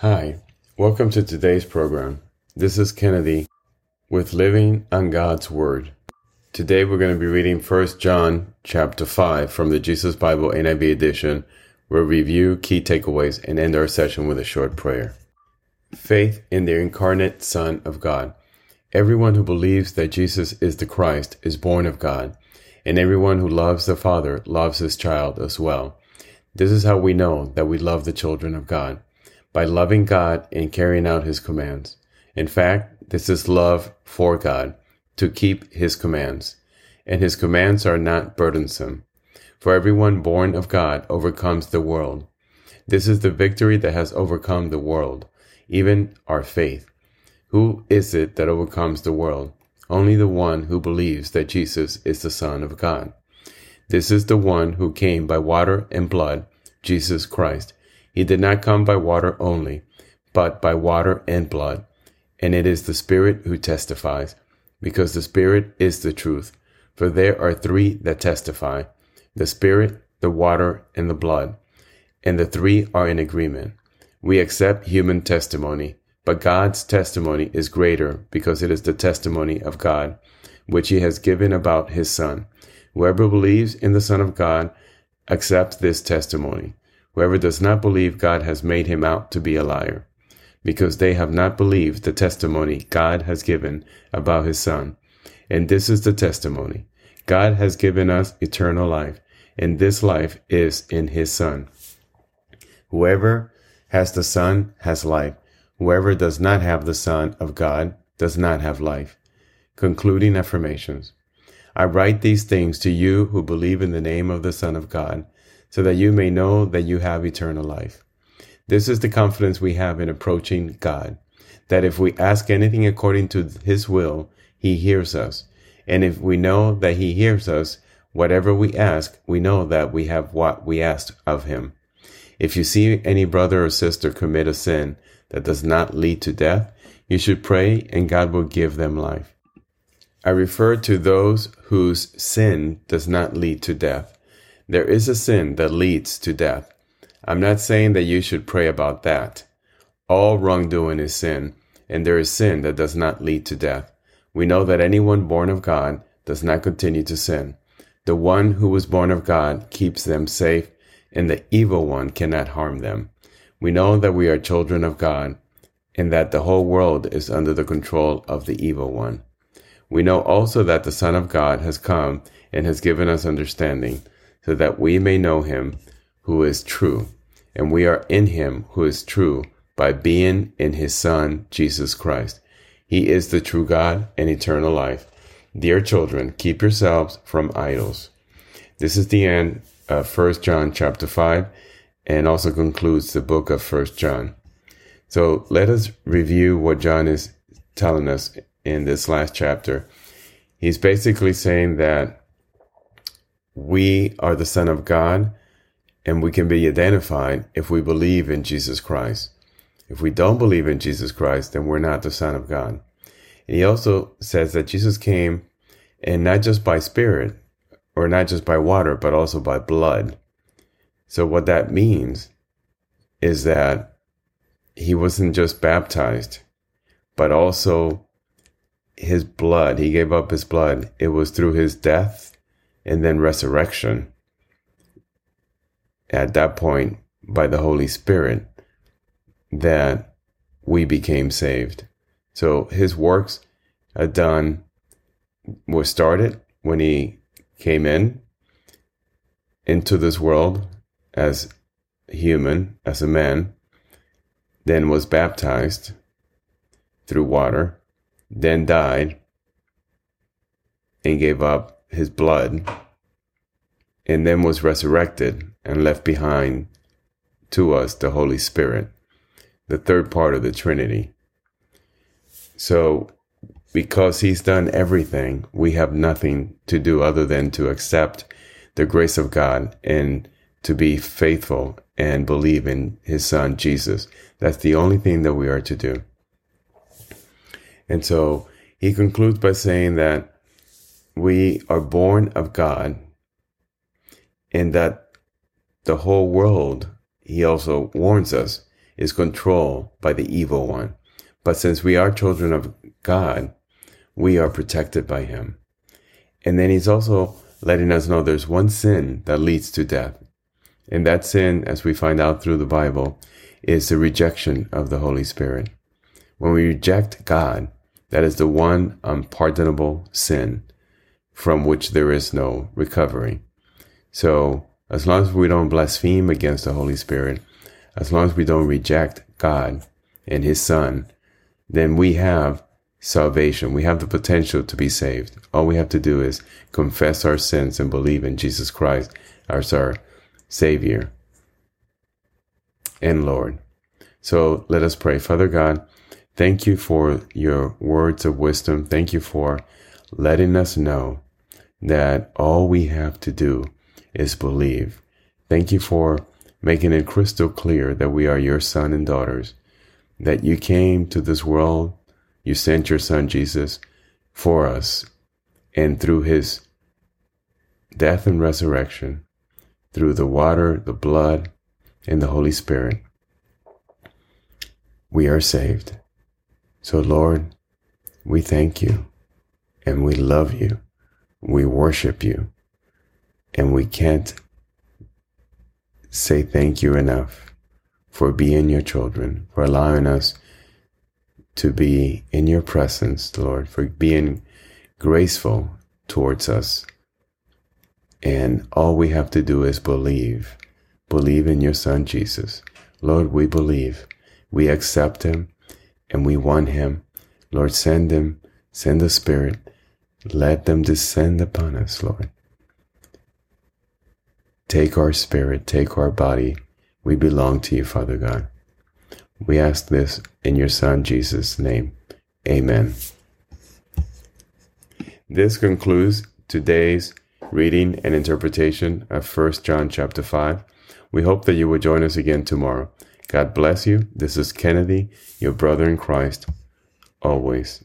Hi, welcome to today's program. This is Kennedy with Living on God's Word. Today we're going to be reading 1 John chapter 5 from the Jesus Bible NIV edition. Where We'll review key takeaways and end our session with a short prayer. Faith in the incarnate Son of God. Everyone who believes that Jesus is the Christ is born of God, and everyone who loves the Father loves his child as well. This is how we know that we love the children of God by loving God and carrying out his commands. In fact, this is love for God to keep his commands, and his commands are not burdensome. For everyone born of God overcomes the world. This is the victory that has overcome the world, even our faith. Who is it that overcomes the world? Only the one who believes that Jesus is the Son of God. This is the one who came by water and blood, Jesus Christ. He did not come by water only, but by water and blood. And it is the Spirit who testifies, because the Spirit is the truth. For there are three that testify the Spirit, the water, and the blood. And the three are in agreement. We accept human testimony, but God's testimony is greater because it is the testimony of God, which He has given about His Son. Whoever believes in the Son of God accepts this testimony. Whoever does not believe God has made him out to be a liar, because they have not believed the testimony God has given about his Son. And this is the testimony God has given us eternal life, and this life is in his Son. Whoever has the Son has life. Whoever does not have the Son of God does not have life. Concluding affirmations. I write these things to you who believe in the name of the Son of God so that you may know that you have eternal life. This is the confidence we have in approaching God, that if we ask anything according to His will, He hears us. And if we know that He hears us, whatever we ask, we know that we have what we asked of Him. If you see any brother or sister commit a sin that does not lead to death, you should pray and God will give them life. I refer to those whose sin does not lead to death. There is a sin that leads to death. I'm not saying that you should pray about that. All wrongdoing is sin, and there is sin that does not lead to death. We know that anyone born of God does not continue to sin. The one who was born of God keeps them safe, and the evil one cannot harm them. We know that we are children of God, and that the whole world is under the control of the evil one. We know also that the Son of God has come and has given us understanding so that we may know him who is true. And we are in him who is true by being in his Son, Jesus Christ. He is the true God and eternal life. Dear children, keep yourselves from idols. This is the end of 1 John chapter 5 and also concludes the book of 1 John. So let us review what John is telling us in this last chapter. He's basically saying that we are the Son of God and we can be identified if we believe in Jesus Christ. If we don't believe in Jesus Christ, then we're not the Son of God. And he also says that Jesus came and not just by spirit or not just by water, but also by blood. So what that means is that he wasn't just baptized, but also his blood. He gave up his blood. It was through his death and then resurrection at that point by the Holy Spirit that we became saved. So his works are done were started when he came in into this world as human, as a man, then was baptized through water, then died and gave up his blood and then was resurrected and left behind to us the Holy Spirit, the third part of the Trinity. So, because he's done everything, we have nothing to do other than to accept the grace of God and to be faithful and believe in his son Jesus. That's the only thing that we are to do. And so he concludes by saying that we are born of God and that the whole world, he also warns us, is controlled by the evil one. But since we are children of God, we are protected by him. And then he's also letting us know there's one sin that leads to death. And that sin, as we find out through the Bible, is the rejection of the Holy Spirit. When we reject God, that is the one unpardonable sin from which there is no recovery. So, as long as we don't blaspheme against the Holy Spirit, as long as we don't reject God and His Son, then we have salvation. We have the potential to be saved. All we have to do is confess our sins and believe in Jesus Christ as our Savior and Lord. So let us pray. Father God, thank you for your words of wisdom. Thank you for letting us know that all we have to do is believe. Thank you for making it crystal clear that we are your son and daughters, that you came to this world, you sent your son Jesus for us, and through his death and resurrection, through the water, the blood, and the Holy Spirit, we are saved. So, Lord, we thank you and we love you. We worship you and we can't say thank you enough for being your children, for allowing us to be in your presence, Lord, for being graceful towards us. And all we have to do is believe. Believe in your Son, Jesus. Lord, we believe. We accept him and we want him. Lord, send him, send the Spirit. Let them descend upon us, Lord. Take our spirit, take our body. We belong to you, Father God. We ask this in your Son, Jesus' name. Amen. This concludes today's reading and interpretation of 1 John chapter 5. We hope that you will join us again tomorrow. God bless you. This is Kennedy, your brother in Christ, always.